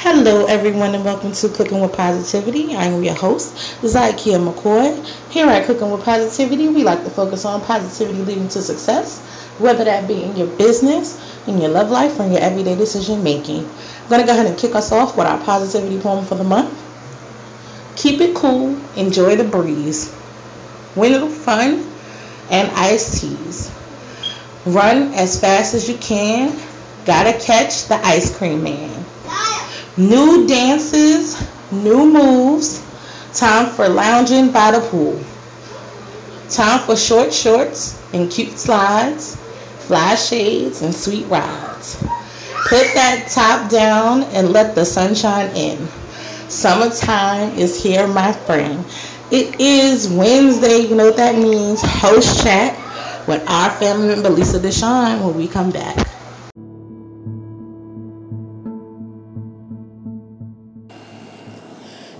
Hello, everyone, and welcome to Cooking with Positivity. I am your host, Zykia McCoy. Here at Cooking with Positivity, we like to focus on positivity leading to success, whether that be in your business, in your love life, or in your everyday decision making. I'm going to go ahead and kick us off with our positivity poem for the month. Keep it cool, enjoy the breeze. Win little fun and iced teas. Run as fast as you can. Gotta catch the ice cream man. New dances, new moves. Time for lounging by the pool. Time for short shorts and cute slides, fly shades and sweet rides. Put that top down and let the sunshine in. Summertime is here, my friend. It is Wednesday. You know what that means. Host chat with our family member Lisa Deshawn when we come back.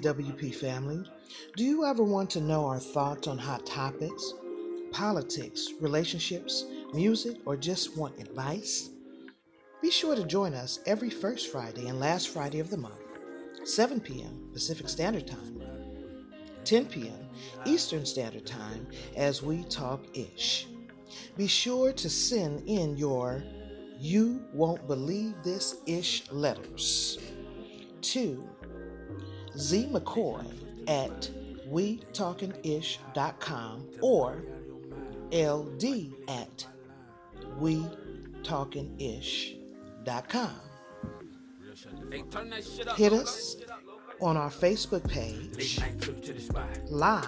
CWP family. Do you ever want to know our thoughts on hot topics, politics, relationships, music, or just want advice? Be sure to join us every first Friday and last Friday of the month, 7 p.m. Pacific Standard Time, 10 p.m. Eastern Standard Time as we talk ish. Be sure to send in your You Won't Believe This Ish letters to Z McCoy at WeTalkingIsh.com or LD at WeTalkingIsh.com. Hit us on our Facebook page, live,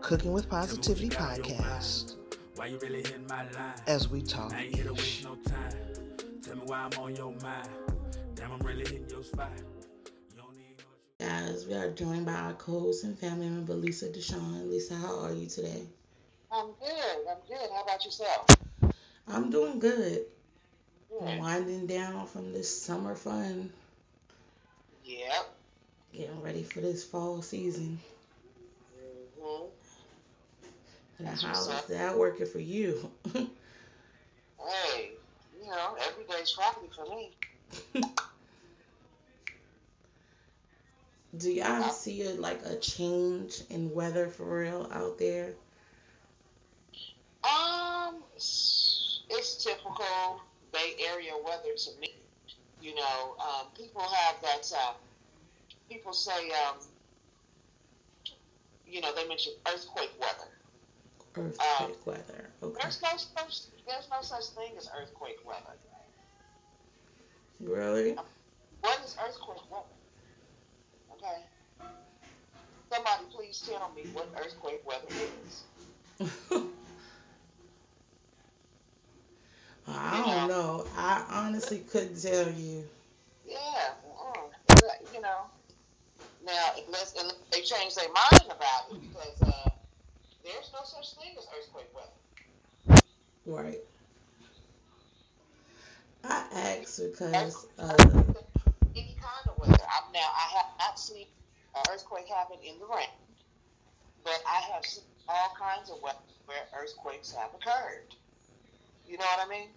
Cooking with Positivity podcast, as we talk ish. Guys, we are joined by our co-host and family member Lisa Deshawn. Lisa, how are you today? I'm good. I'm good. How about yourself? I'm doing good. Good. Winding down from this summer fun. Yep. Getting ready for this fall season. hmm And That's how is that working for you? Hey, you know, every day's Friday for me. Do y'all see a, like a change in weather for real out there? Um, it's, typical Bay Area weather to me. You know, um, people have that. Uh, people say, um, you know, they mention earthquake weather. Earthquake weather. Okay. There's no such there's no such thing as earthquake weather. Really? What is earthquake weather? Okay. Somebody please tell me what earthquake weather is. I don't know. I honestly couldn't tell you. Yeah, you know. Now, unless, unless they change their mind about it, because uh, there's no such thing as earthquake weather. Right. I asked because uh, Any kind of weather. I, now, I have not seen an earthquake happen in the rain, but I have seen all kinds of weather where earthquakes have occurred. You know what I mean?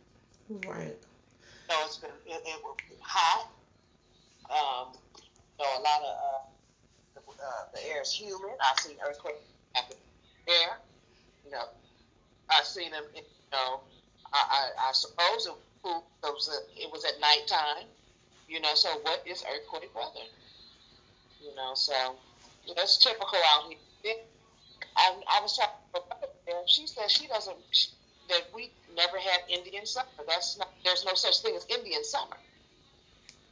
right. So it's been it, it was hot. Um, so a lot of uh, the, uh, the air is humid. I've seen earthquakes happen there. You know, I've seen them. You know, I, I, I suppose it was, it was at nighttime. You know, so what is earthquake weather? You know, so that's typical out here. I, I was talking to her, she said she doesn't, she, that we never had Indian summer. That's not, there's no such thing as Indian summer.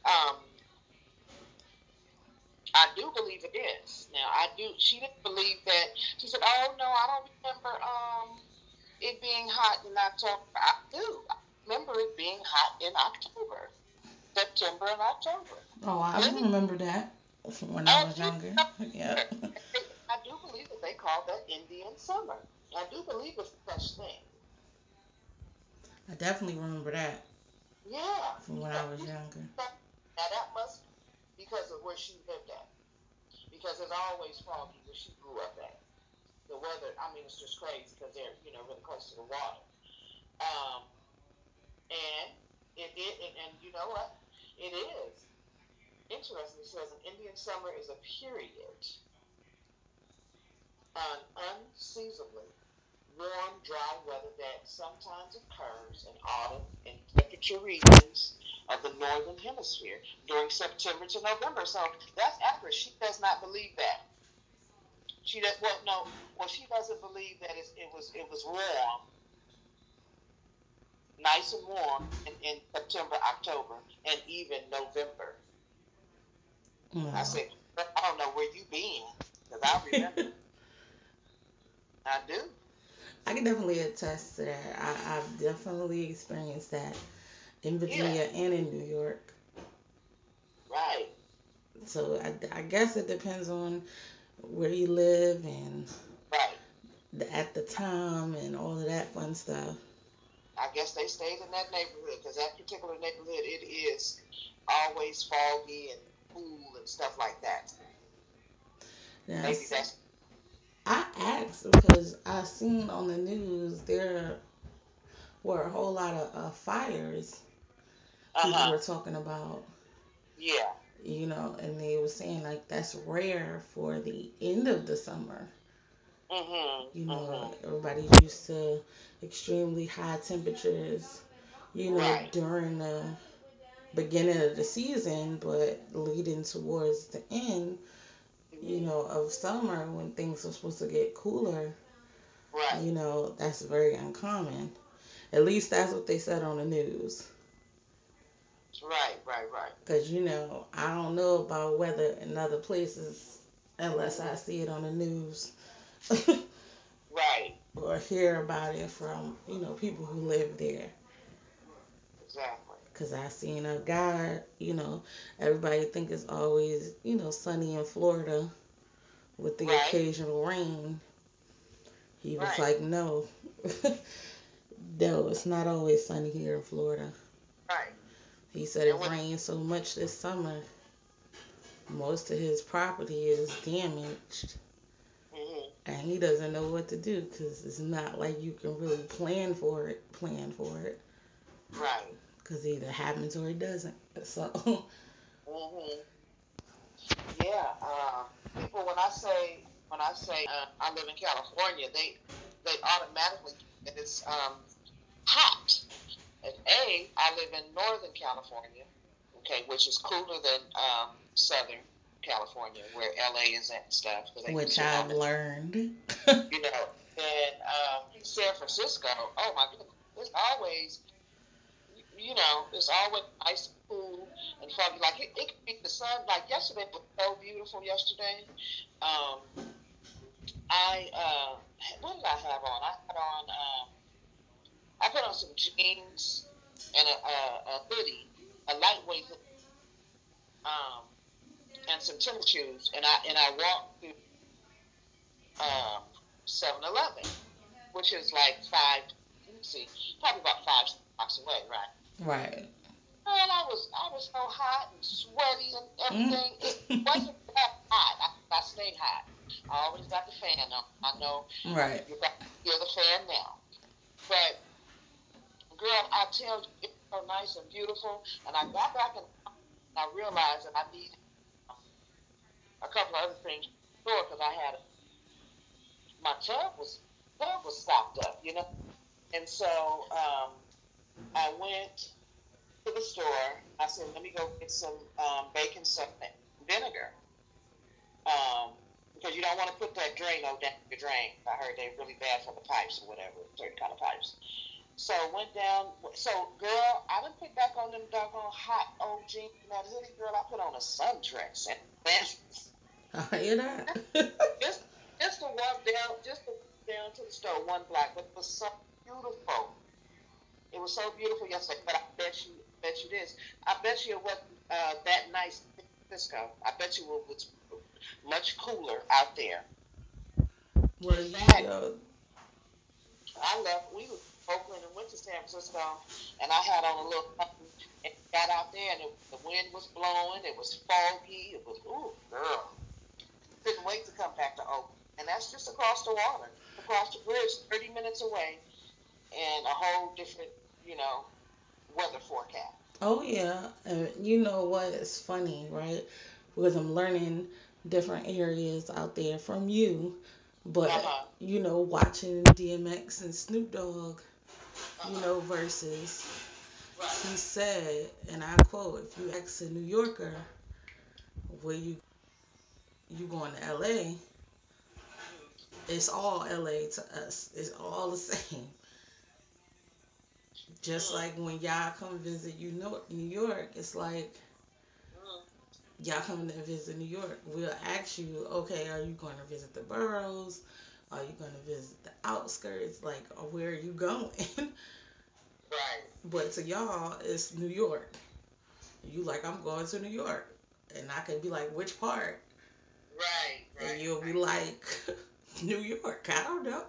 Um, I do believe it is. Now, I do, she didn't believe that, she said, oh no, I don't remember, um, it being hot in October. I do. I remember it being hot in October, September and October. Oh, I really? remember that from when I was younger. yeah. I do believe that they call that Indian summer. I do believe it's such thing. I definitely remember that. Yeah. From when I was younger. Now that must be because of where she lived at. Because it's always foggy where she grew up at. The weather, I mean, it's just crazy because they're, you know, really close to the water. Um, and it, it and, and you know what? It is interesting. It says an Indian summer is a period an unseasonably warm, dry weather that sometimes occurs in autumn in temperature regions of the northern hemisphere during September to November. So that's accurate. She does not believe that. She does well no well she doesn't believe that it was it was warm nice and warm in, in September, October, and even November. Wow. I said, I don't know where you been, because I remember. I do. I can definitely attest to that. I, have definitely experienced that in Virginia yeah. and in New York. Right. So I, I guess it depends on where you live and right. the, at the time and all of that fun stuff. I guess they stayed in that neighborhood because that particular neighborhood it is always foggy and cool and stuff like that. Now, Maybe that's I asked because I seen on the news there were a whole lot of uh, fires uh-huh. people were talking about. Yeah. You know, and they were saying like that's rare for the end of the summer. Mm-hmm. You know, mm-hmm. everybody's used to extremely high temperatures. You know, right. during the beginning of the season, but leading towards the end, you know, of summer when things are supposed to get cooler, right. you know, that's very uncommon. At least that's what they said on the news. Right, right, right. Because, you know, I don't know about weather in other places unless I see it on the news. right. Or hear about it from, you know, people who live there. Exactly. Cause I seen a guy, you know, everybody think it's always, you know, sunny in Florida with the right. occasional rain. He was right. like, no, no, it's not always sunny here in Florida. Right. He said it rained so much this summer, most of his property is damaged. Mm-hmm. And he doesn't know what to do because it's not like you can really plan for it. Plan for it. Right because it either happens or it doesn't. So. Mhm. Yeah. Uh, people, when I say when I say uh, I live in California, they they automatically and it's um, hot. And A, I live in Northern California, okay, which is cooler than um, Southern California, where LA is at and stuff. Which I've learned. you know, and um, San Francisco, oh my goodness, it's always you know, it's always nice and cool and foggy. Like it, it could be the sun. Like yesterday was so beautiful. Yesterday, um, I uh, what did I have on? I had on um, I put on some jeans and a, a, a hoodie, a lightweight hoodie, um, and some tennis shoes, and I and I walked through um, 7-Eleven, which is like five. See, probably about five blocks away, right? Right. Man, I was I was so hot and sweaty and everything. it wasn't that hot. I, I stayed hot. I always got the fan on. I know. Right. You got you're the fan now. But girl, I tell you, it's so nice and beautiful. And I got back and I realized that I needed a couple of other things store because I had my tub was tub was stocked up, you know. and so um, I went to the store. I said, let me go get some um, bacon soda vinegar. Um, because you don't want to put that Drano down your drain. I heard they're really bad for the pipes or whatever, certain kind of pipes. So went down. So girl, I done put back on them doggone hot old jeans. Now, this girl, I put on a sundress and I hear that. just, just to walk down, just to down to the store, one block, but it was so beautiful. It was so beautiful yesterday. But I bet you, bet you this. I bet you it wasn't uh, that nice, Cisco. I bet you it was much cooler out there. Well, yeah. I left. We were Oakland and went to San Francisco, and I had on a little and got out there, and it, the wind was blowing. It was foggy. It was ooh, girl. Couldn't wait to come back to Oakland, and that's just across the water, across the bridge, thirty minutes away, and a whole different, you know, weather forecast. Oh yeah, and you know what? It's funny, right? Because I'm learning different areas out there from you, but Uh-huh. you know, watching DMX and Snoop Dogg, you know, versus Right. he said, and I quote, if you ask a New Yorker where you you going to LA, it's all LA to us. It's all the same. Just like when y'all come visit you know New York, it's like y'all coming to visit New York. We'll ask you, okay, are you going to visit the boroughs? Are you going to visit the outskirts? Like, where are you going? Right. But to y'all, it's New York. You like, I'm going to New York. And I can be like, which part? Right. Right. And you'll be like, New York. I don't know.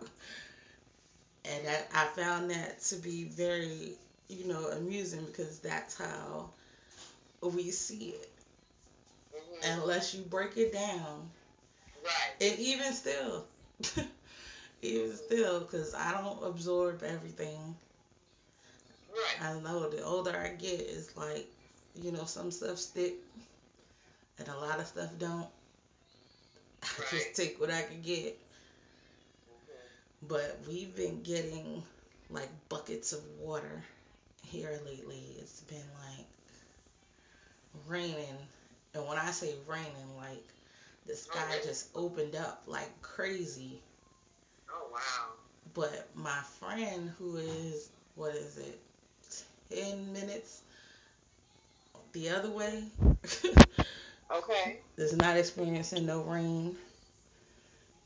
And that, I found that to be very, you know, amusing because that's how we see it. Mhm. Unless you break it down. Right. And even still, even still, because I don't absorb everything. Right. I know the older I get, it's like, you know, some stuff stick and a lot of stuff don't. Right. just take what I can get. But we've been getting like buckets of water here lately. It's been like raining. And when I say raining, like the oh, sky really? just opened up like crazy. Oh wow. But my friend who is, what is it, 10 minutes the other way, Okay. is not experiencing no rain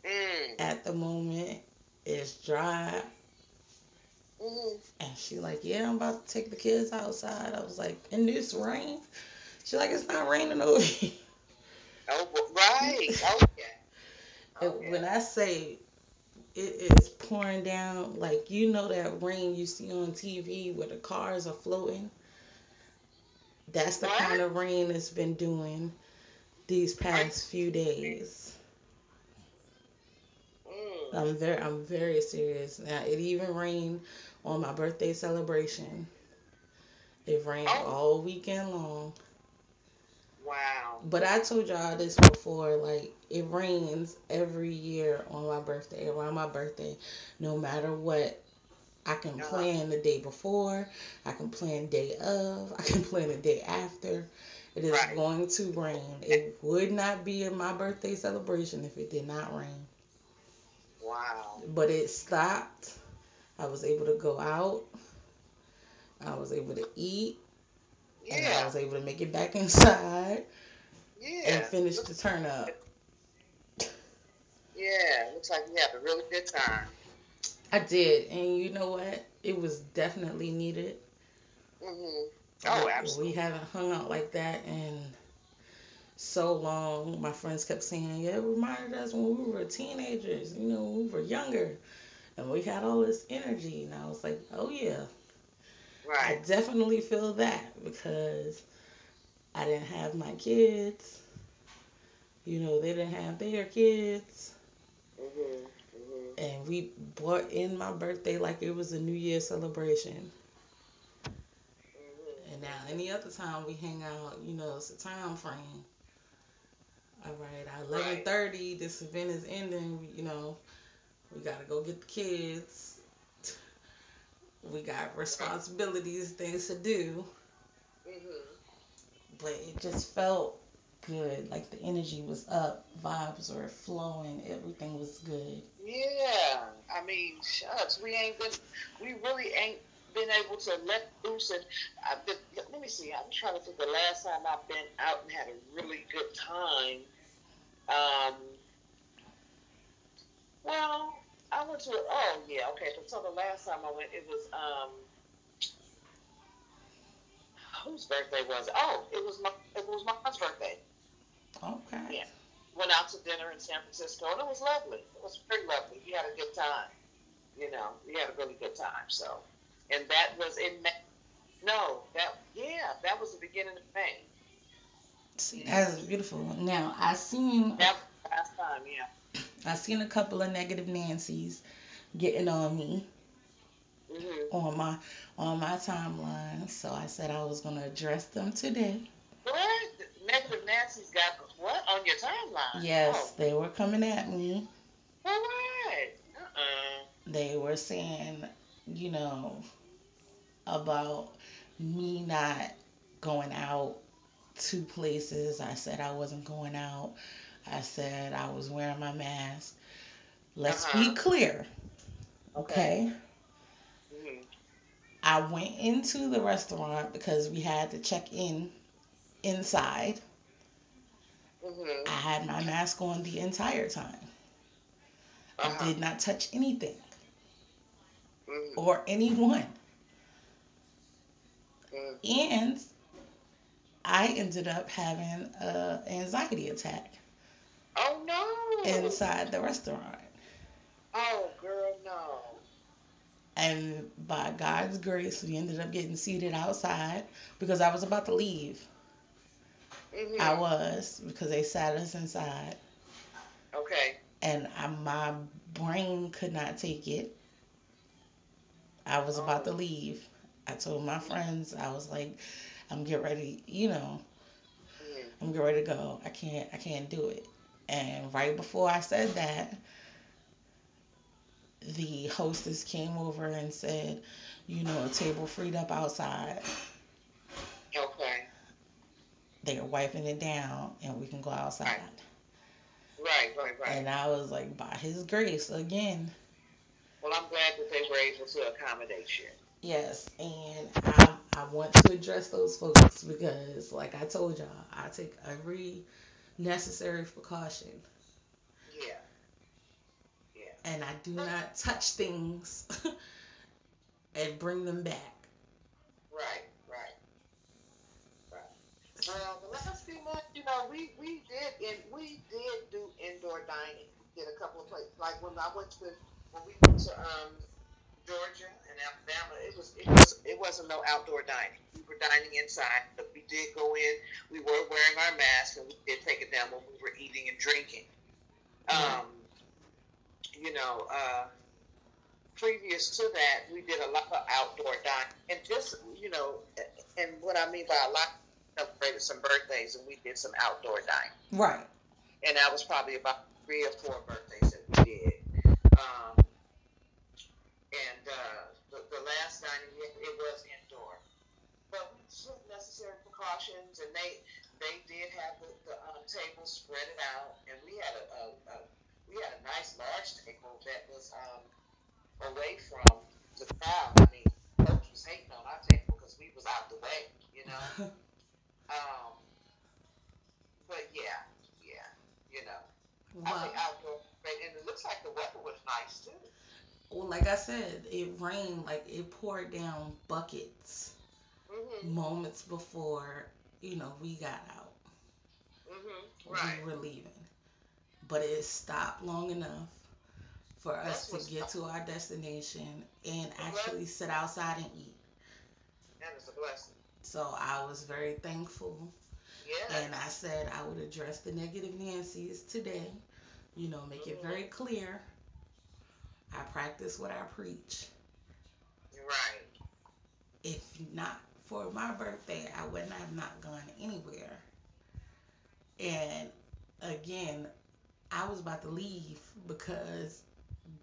Mm. at the moment. It's dry. Mhm. And she like, yeah, I'm about to take the kids outside. I was like, in this rain? She like, it's not raining over here. Oh, right. Oh, And when I say it is pouring down, like you know that rain you see on TV where the cars are floating. That's the What? kind of rain it's been doing these past few days. I'm very, I'm very serious. Now it even rained on my birthday celebration. It rained Oh. all weekend long. Wow. But I told y'all this before, like it rains every year on my birthday, around my birthday, no matter what. I can Uh-huh. plan the day before, I can plan day of, I can plan the day after. It is Right. going to rain. It would not be in my birthday celebration if it did not rain. Wow. But it stopped. I was able to go out. I was able to eat. Yeah. And I was able to make it back inside Yeah. and finish the turn up. Yeah. Looks like you had a really good time. I did, and you know what? It was definitely needed. Mhm. Oh, We- absolutely. We haven't hung out like that in so long. My friends kept saying, "Yeah, it reminded us when we were teenagers. You know, we were younger, and we had all this energy." And I was like, "Oh yeah, I definitely feel that because I didn't have my kids. You know, they didn't have their kids." Mhm. Mhm. and we brought in my birthday like it was a New Year celebration. Mhm. And now any other time we hang out, you know, it's a time frame. All right, at eleven thirty, this event is ending. we- You know, we gotta go get the kids. We got responsibilities, things to do. Mhm. But it just felt good. Like the energy was up, vibes were flowing, everything was good. Yeah, I mean, shucks, we ain't been, we really ain't been able to let loose. And I, but, let me see, I'm trying to think the last time I've been out and had a really good time. Um, well, I went to, oh yeah, okay. So the last time I went, it was um, whose birthday was it? Oh, it was my, it was my mom's birthday. Okay. Yeah. Went out to dinner in San Francisco, and it was lovely. It was pretty lovely. We had a good time. You know, we had a really good time. So, and that was in May. No, that yeah, that was the beginning of May. See, that's beautiful. Now I seen That last time, yeah. I seen a couple of negative Nancy's getting on me hmm on my on my timeline. So I said I was gonna address them today. What? Negative Nancy's got what on your timeline? Yes, they were coming at me. Oh, what? Uh-uh. They were saying, you know, about me not going out to places. I said I wasn't going out. I said I was wearing my mask. Let's Uh-huh. be clear. Okay. hmm I went into the restaurant because we had to check in inside. hmm I had my mask on the entire time. I Uh-huh. did not touch anything hmm or anyone. And I ended up having a anxiety attack Oh no! inside the restaurant. Oh, girl, no. And by God's grace, we ended up getting seated outside because I was about to leave. hmm I was because they sat us inside, Okay. and I, my brain could not take it. I was about to leave. I told my friends, I was like, I'm getting ready, you know, I'm getting ready to go. I can't, I can't do it. And right before I said that, the hostess came over and said, you know, a table freed up outside. Okay. They're wiping it down, and we can go outside. Right, right, right. And I was like, by His grace, again, well, I'm glad that they were able to accommodate you. Yes. And I, I want to address those folks because, like I told y'all, I take every necessary precaution. Yeah. Yeah. And I do not touch things and bring them back. Right, right, right. Well, the last few months, you know, we we did in we did do indoor dining. We did a couple of places. Like when I went to when we went to um Georgia and Alabama, it was it was it wasn't no outdoor dining. We were dining inside, but we did go in. We were wearing our masks, and we did take it down when we were eating and drinking. Um, you know, uh, previous to that, we did a lot of outdoor dining, and just you know, and what I mean by a lot, celebrated some birthdays, and we did some outdoor dining, Right. and that was probably about three or four birthdays that we did. Um, and uh, the, the last dining, it, it was indoor, but we took necessary precautions, and they they did have the, the um, table spread it out, and we had a, a, a we had a nice large table that was um, away from the crowd. I mean, folks was hating on our table because we was out the way, you know. Um, but yeah, yeah, you know, I think outdoor, and it looks like the weather was nice too. Well, like I said, it rained like it poured down buckets Mhm, moments before you know we got out. mhm, right. We were leaving, but it stopped long enough for us That's to get to our destination and Well, actually sit outside and eat. That is a blessing. So I was very thankful Yeah. And I said I would address the negative Nancy's today. You know, make it very clear. I practice what I preach. right. If not for my birthday, I would not have not gone anywhere. And again, I was about to leave because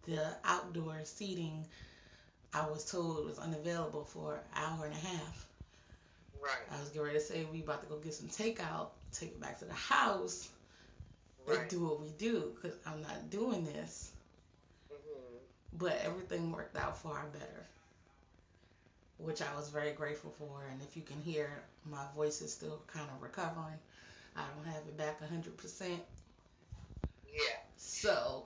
the outdoor seating I was told was unavailable for an hour and a half. Right. I was getting ready to say we about to go get some takeout, take it back to the house, Right. and do what we do because I'm not doing this. But everything worked out far better, which I was very grateful for. And if you can hear, my voice is still kind of recovering. I don't have it back 100%. Yeah. So,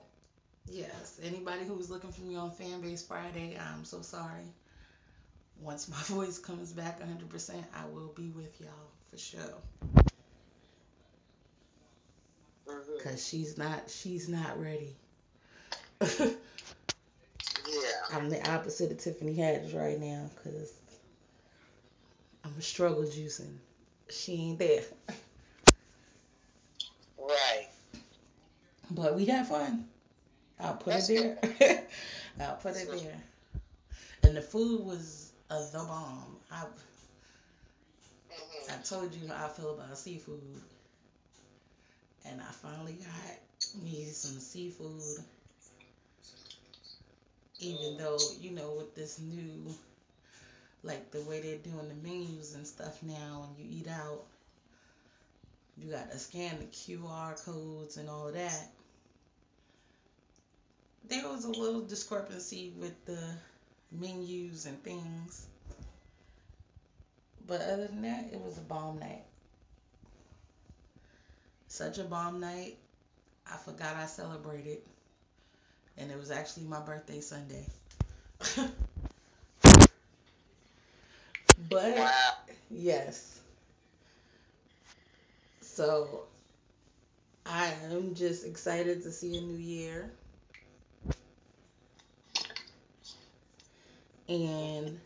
yes, anybody who was looking for me on Fanbase Friday, I'm so sorry. Once my voice comes back 100%, I will be with y'all for sure. Cause she's not, she's not ready. I'm the opposite of Tiffany Haddish right now, cause I'm a struggle juicing. She ain't there. Right. But we had fun. I'll put That's it there. I'll put it there. And the food was a the bomb. I hmm I told you how I feel about seafood. And I finally got me some seafood. Even though, you know, with this new like the way they're doing the menus and stuff now and you eat out, you gotta scan the QR codes and all that. There was a little discrepancy with the menus and things. But other than that, it was a bomb night. Such a bomb night. I forgot I celebrated. And it was actually my birthday Sunday. but Wow. yes. So I am just excited to see a new year. And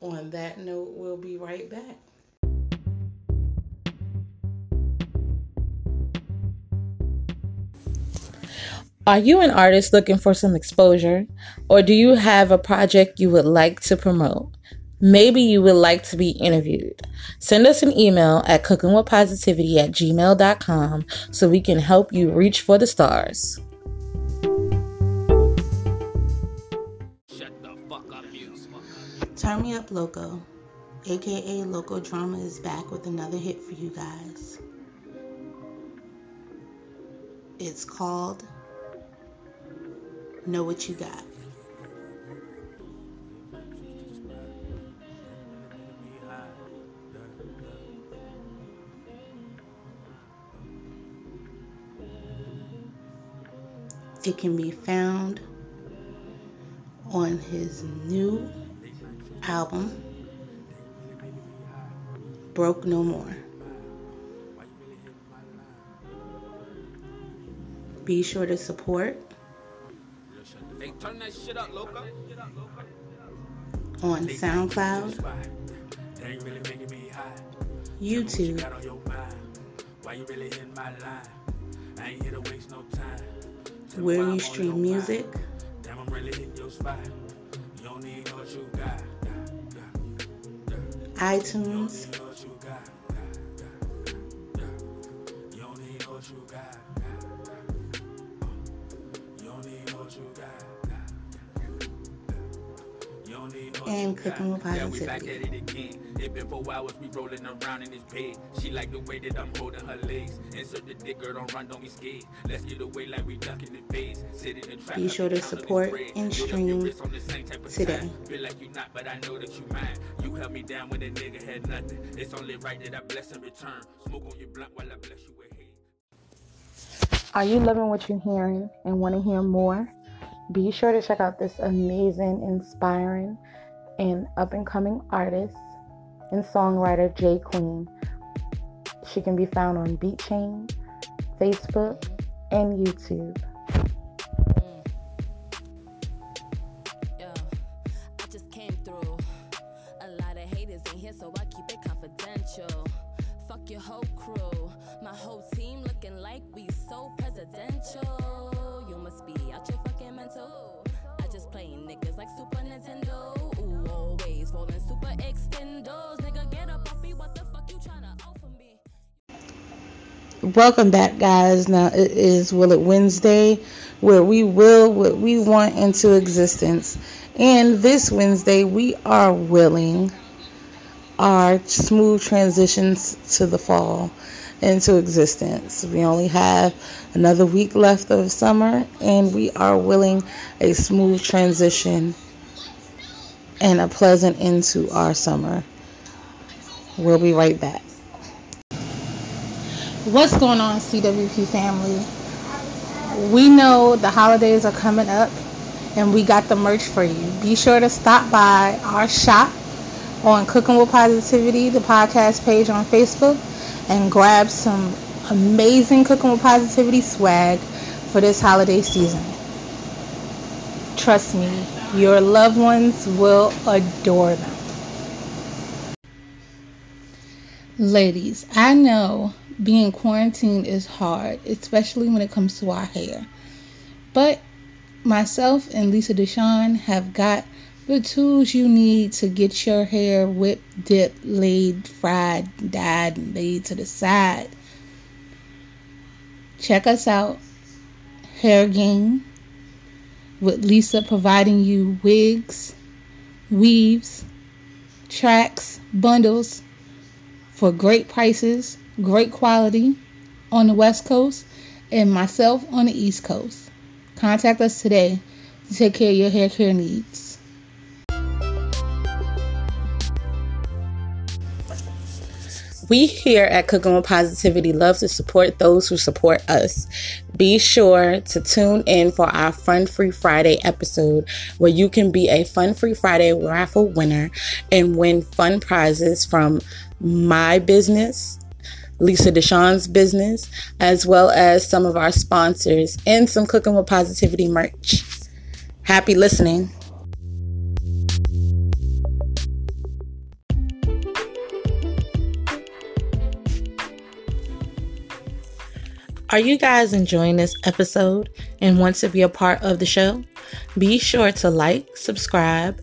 on that note, we'll be right back. Are you an artist looking for some exposure? Or do you have a project you would like to promote? Maybe you would like to be interviewed. Send us an email at cookingwithpositivity at gmail.com so we can help you reach for the stars. Shut the fuck up, you. Turn Me Up Loco, aka Loco Drama, is back with another hit for you guys. It's called Know What You Got. It can be found on his new album, Broke No More. Be sure to support turn that shit up, loco. on SoundCloud, They ain't really making me high. YouTube, Got on your mind. Why and you. Cooking with Yeah, we back at it again. It been four hours, we rolling around in this bed. She like the way that I'm holding her legs. Insert the dick, girl, don't run, don't be scared. Let's get away like we ducking the phase. Sit in the trap, Be sure to count up this support and Build up your stream wrist on the same type of today. Feel like you not, but I know that you mine. You held me down when a nigga had nothing. It's only right that I bless in return. Smoke on your blunt while I bless you with hate. Are you loving what you're hearing and want to hear more? Be sure to check out this amazing, inspiring, and up and coming artist and songwriter, Jay Queen. She can be found on BeatChain, Facebook, and YouTube. Welcome back, guys. Now it is Will It Wednesday, where we will what we want into existence. And this Wednesday, we are willing our smooth transitions to the fall into existence. We only have another week left of summer, and we are willing a smooth transition and a pleasant end to our summer. We'll be right back. What's going on, CWP family? We know the holidays are coming up and we got the merch for you. Be sure to stop by our shop on Cooking with Positivity, the podcast page on Facebook, and grab some amazing Cooking with Positivity swag for this holiday season. Trust me, your loved ones will adore them. Ladies, I know being quarantined is hard, especially when it comes to our hair. But myself and Lisa Deshawn have got the tools you need to get your hair whipped, dipped, laid, fried, dyed, and laid to the side. Check us out, Hair Game, with Lisa providing you wigs, weaves, tracks, bundles for great prices, great quality on the West Coast, and myself on the East Coast. Contact us today to take care of your hair care needs. We here at Cooking with Positivity love to support those who support us. Be sure to tune in for our Fun Free Friday episode where you can be a Fun Free Friday raffle winner and win fun prizes from my business, Lisa Deshawn's business, as well as some of our sponsors and some Cooking with Positivity merch. Happy listening. Are you guys enjoying this episode and want to be a part of the show? Be sure to like, subscribe,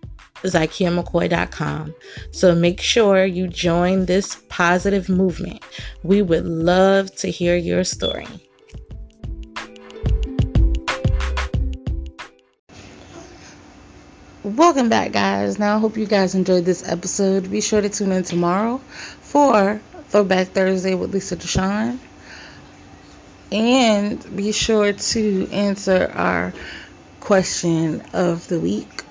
ZykiaMcCoy.com. So make sure you join this positive movement. We would love to hear your story. Welcome back, guys. Now, I hope you guys enjoyed this episode. Be sure to tune in tomorrow for Throwback Thursday with Lisa Deshawn. And be sure to answer our question of the week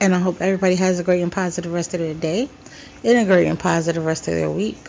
and I hope everybody has a great and positive rest of their day and a great and positive rest of their week.